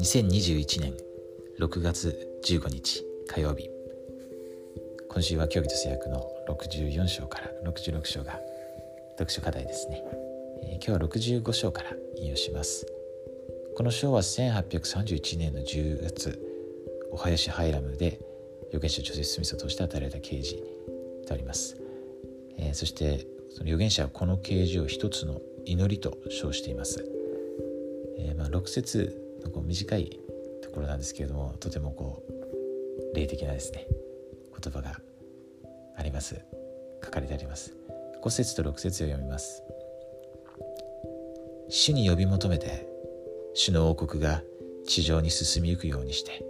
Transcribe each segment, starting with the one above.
2021年6月15日火曜日。今週は競技と制約の64章から66章が読書課題ですね、えー、今日は65章から引用します。この章は1831年の10月お囃子ハイラムで預言者ジョセフ・スミスを通して与えられた啓示であります、えー、そしてその預言者はこの啓示を一つの祈りと称しています、えー、まあ6節のこう短いところなんですけれどもとてもこう霊的なですね言葉があります。書かれてあります。5節と6節を読みます。主に呼び求めて主の王国が地上に進みゆくようにして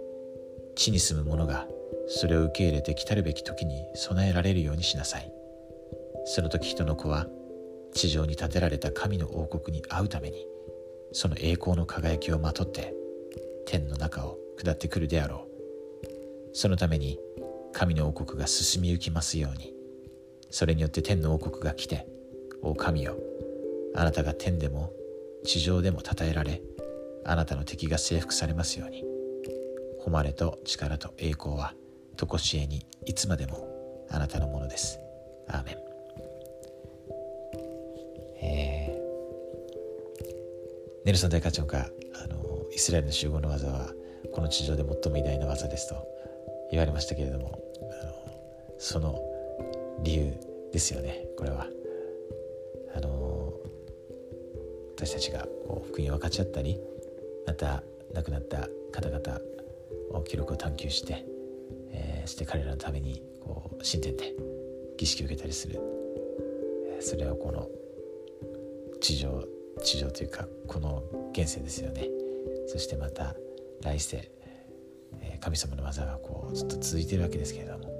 地に住む者がそれを受け入れて来たるべき時に備えられるようにしなさい。その時人の子は地上に建てられた神の王国に会うためにその栄光の輝きをまとって天の中を下ってくるであろう。そのために神の王国が進みゆきますようにそれによって天の王国が来てお神よあなたが天でも地上でも称えられあなたの敵が征服されますように。誉れと力と栄光は常しえにいつまでもあなたのものです。アーメン。ネルソン大課長があのイスラエルの集合の技はこの地上で最も偉大な技ですと言われましたけれどもあのその理由ですよね。これは。あの私たちがこう福音を分かち合ったりまた亡くなった方々を記録を探求して、えー、して彼らのためにこう神殿で儀式を受けたりする。それはこの地上地上というかこの現世ですよね。そしてまた来世神様の技がこうずっと続いているわけですけれども。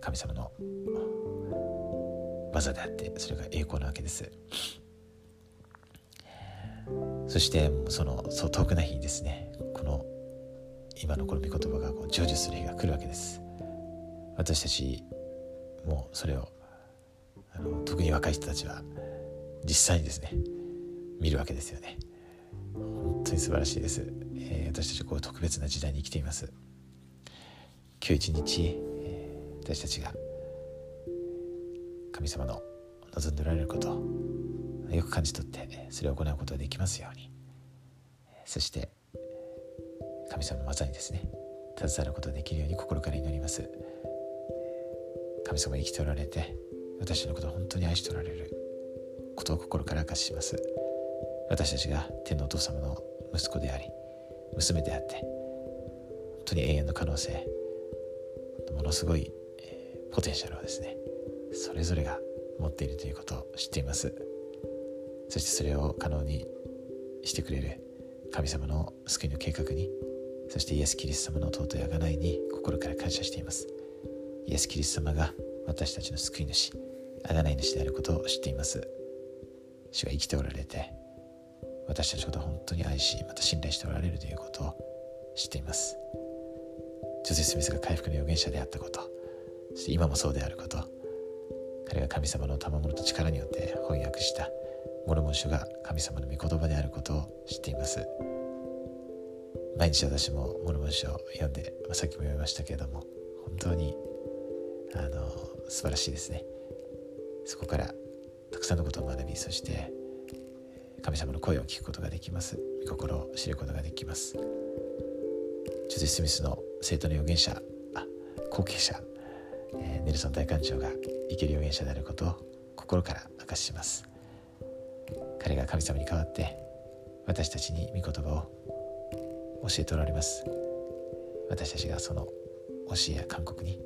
神様の技であってそれが栄光なわけです。そしてそのそう遠くない日にですね。この今のこの御言葉がこう成就する日が来るわけです。私たちもそれをあの特に若い人たちは実際にですね見るわけですよね。本当に素晴らしいです、えー、私たちこう特別な時代に生きています。今日一日、えー、私たちが神様の望んでおられることをよく感じ取ってそれを行うことができますように。そして神様の技にですね携わることができるように心から祈ります。神様生きておられて私のことを本当に愛しておられる。ことを心から明かします。私たちが天のお父様の息子であり娘であって本当に永遠の可能性ものすごい、ポテンシャルをですねそれぞれが持っているということを知っています。そしてそれを可能にしてくれる神様の救いの計画にそしてイエス・キリスト様の尊い贖いに心から感謝しています。イエス・キリスト様が私たちの救い主贖い主であることを知っています。主が生きておられて私たちのことを本当に愛しまた信頼しておられるということを知っています。ジョゼ・スミスが回復の預言者であったことそして今もそうであること彼が神様の賜物と力によって翻訳したモルモン書が神様の御言葉であることを知っています。毎日私もモルモン書を読んで、まあ、さっきも読みましたけれども本当にあの素晴らしいですね。そこからたくさんのことを学びそして神様の声を聞くことができます。御心を知ることができます。ジョゼ・スミスの生徒の預言者あ後継者、えー、ネルソン大官長が生ける預言者であることを心から明かしします。彼が神様に代わって私たちに御言葉を教えておられます。私たちがその教えや勧告に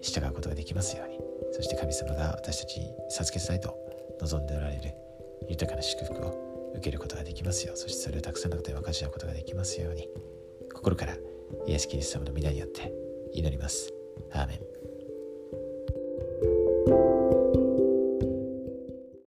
従うことができますように。そして神様が私たちに授けたいと望んでおられる豊かな祝福を受けることができますよそしてそれをたくさんの方に分かち合うことができますように心からイエス・キリスト様の皆によって祈ります。アーメン